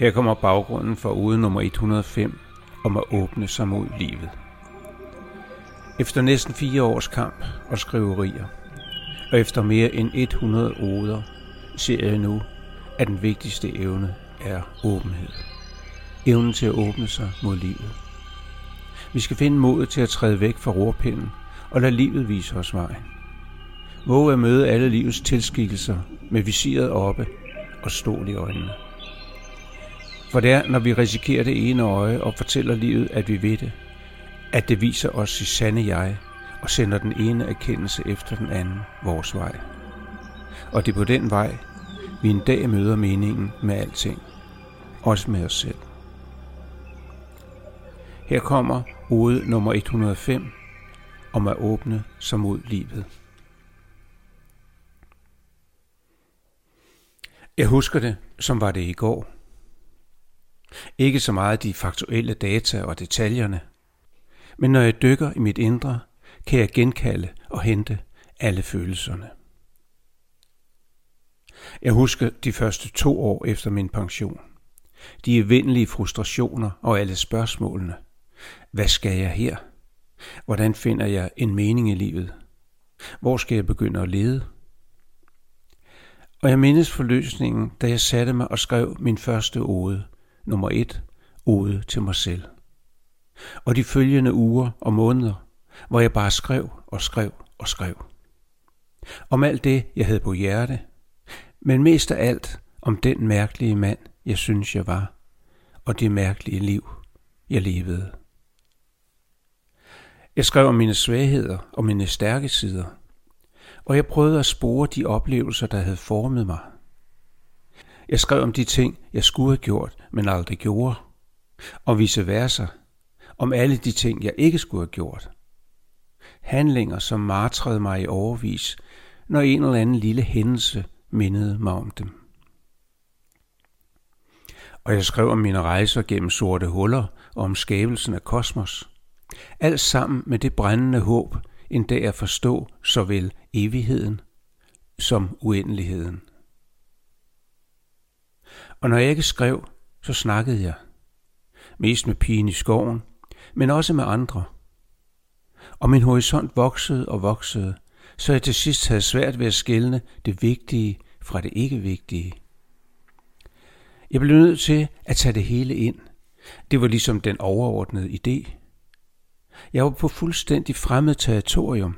Her kommer baggrunden for ude nummer 105 om at åbne sig mod livet. Efter næsten fire års kamp og skriverier, og efter mere end 100 oder, ser jeg nu, at den vigtigste evne er åbenhed. Evnen til at åbne sig mod livet. Vi skal finde modet til at træde væk fra rorpinden og lade livet vise os vejen. Våge at møde alle livets tilskikkelser med visiret oppe og stål i øjnene. For det er, når vi risikerer det ene øje og fortæller livet, at vi ved det, at det viser os i sande jeg og sender den ene erkendelse efter den anden vores vej. Og det er på den vej, vi en dag møder meningen med alting, også med os selv. Her kommer ode nummer 105 om at åbne sig mod livet. Jeg husker det, som var det i går. Ikke så meget de faktuelle data og detaljerne, men når jeg dykker i mit indre, kan jeg genkalde og hente alle følelserne. Jeg husker de første to år efter min pension. De evindelige frustrationer og alle spørgsmålene. Hvad skal jeg her? Hvordan finder jeg en mening i livet? Hvor skal jeg begynde at lede? Og jeg mindes forløsningen, da jeg satte mig og skrev min første ode, nummer et, ode til mig selv. Og de følgende uger og måneder, hvor jeg bare skrev og skrev og skrev. Om alt det, jeg havde på hjerte, men mest af alt om den mærkelige mand, jeg synes, jeg var, og det mærkelige liv, jeg levede. Jeg skrev om mine svagheder og mine stærke sider, og jeg prøvede at spore de oplevelser, der havde formet mig. Jeg skrev om de ting, jeg skulle have gjort, men aldrig gjorde, og vice versa, om alle de ting, jeg ikke skulle have gjort. Handlinger, som martrede mig i overvis, når en eller anden lille hændelse mindede mig om dem. Og jeg skrev om mine rejser gennem sorte huller og om skabelsen af kosmos. Alt sammen med det brændende håb, en dag at forstå såvel evigheden som uendeligheden. Og når jeg ikke skrev, så snakkede jeg. Mest med pigen i skoven, men også med andre. Og min horisont voksede og voksede, så jeg til sidst havde svært ved at skelne det vigtige fra det ikke vigtige. Jeg blev nødt til at tage det hele ind. Det var ligesom den overordnede idé. Jeg var på fuldstændig fremmed territorium,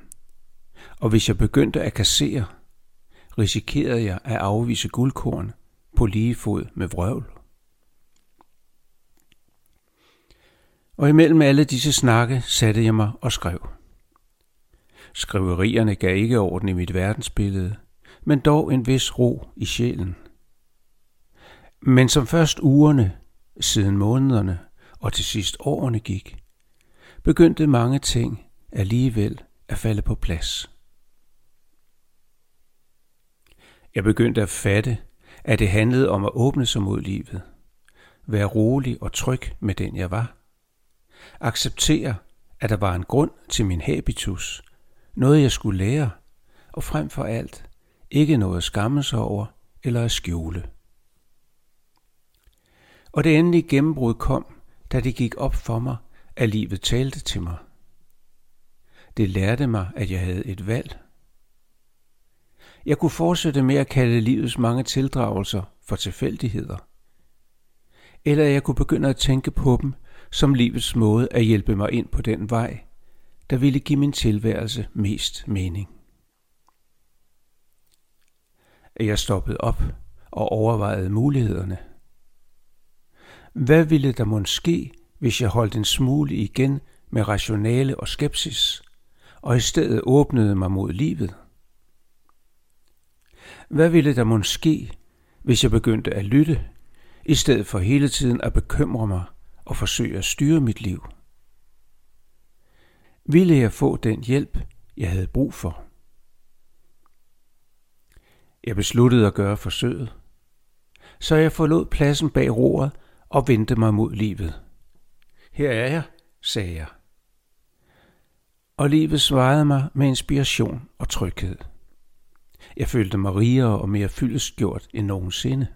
og hvis jeg begyndte at kassere, risikerede jeg at afvise guldkorn på lige fod med vrøvl. Og imellem alle disse snakke satte jeg mig og skrev. Skriverierne gav ikke orden i mit verdensbillede, men dog en vis ro i sjælen. Men som først ugerne, siden månederne og til sidst årene gik, begyndte mange ting alligevel at falde på plads. Jeg begyndte at fatte, at det handlede om at åbne sig mod livet, være rolig og tryg med den jeg var, acceptere, at der var en grund til min habitus, noget jeg skulle lære, og frem for alt ikke noget at skamme sig over eller at skjule. Og det endelige gennembrud kom, da det gik op for mig, at livet talte til mig. Det lærte mig, at jeg havde et valg. Jeg kunne fortsætte med at kalde livets mange tildragelser for tilfældigheder. Eller jeg kunne begynde at tænke på dem som livets måde at hjælpe mig ind på den vej, der ville give min tilværelse mest mening. Jeg stoppede op og overvejede mulighederne. Hvad ville der måske ske, hvis jeg holdt en smule igen med rationale og skepsis, og i stedet åbnede mig mod livet? Hvad ville der måske ske, hvis jeg begyndte at lytte, i stedet for hele tiden at bekymre mig og forsøge at styre mit liv? Ville jeg få den hjælp, jeg havde brug for? Jeg besluttede at gøre forsøget, så jeg forlod pladsen bag roret og vendte mig mod livet. Her er jeg, sagde jeg. Og livet svarede mig med inspiration og tryghed. Jeg følte mig rigere og mere fyldesgjort end nogensinde.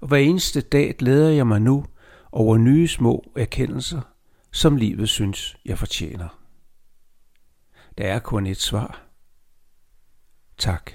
og hver eneste dag glæder jeg mig nu over nye små erkendelser, som livet synes, jeg fortjener. Der er kun et svar. Tak.